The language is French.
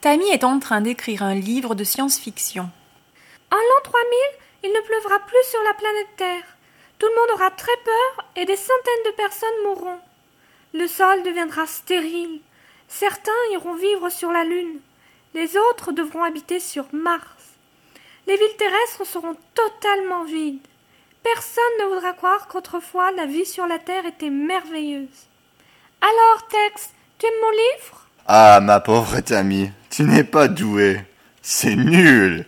Tammy est en train d'écrire un livre de science-fiction. En l'an 3000, il ne pleuvra plus sur la planète Terre. Tout le monde aura très peur et des centaines de personnes mourront. Le sol deviendra stérile. Certains iront vivre sur la Lune. Les autres devront habiter sur Mars. Les villes terrestres seront totalement vides. Personne ne voudra croire qu'autrefois la vie sur la Terre était merveilleuse. Alors, Tex, tu aimes mon livre? Ah, ma pauvre Tammy, tu n'es pas douée. C'est nul.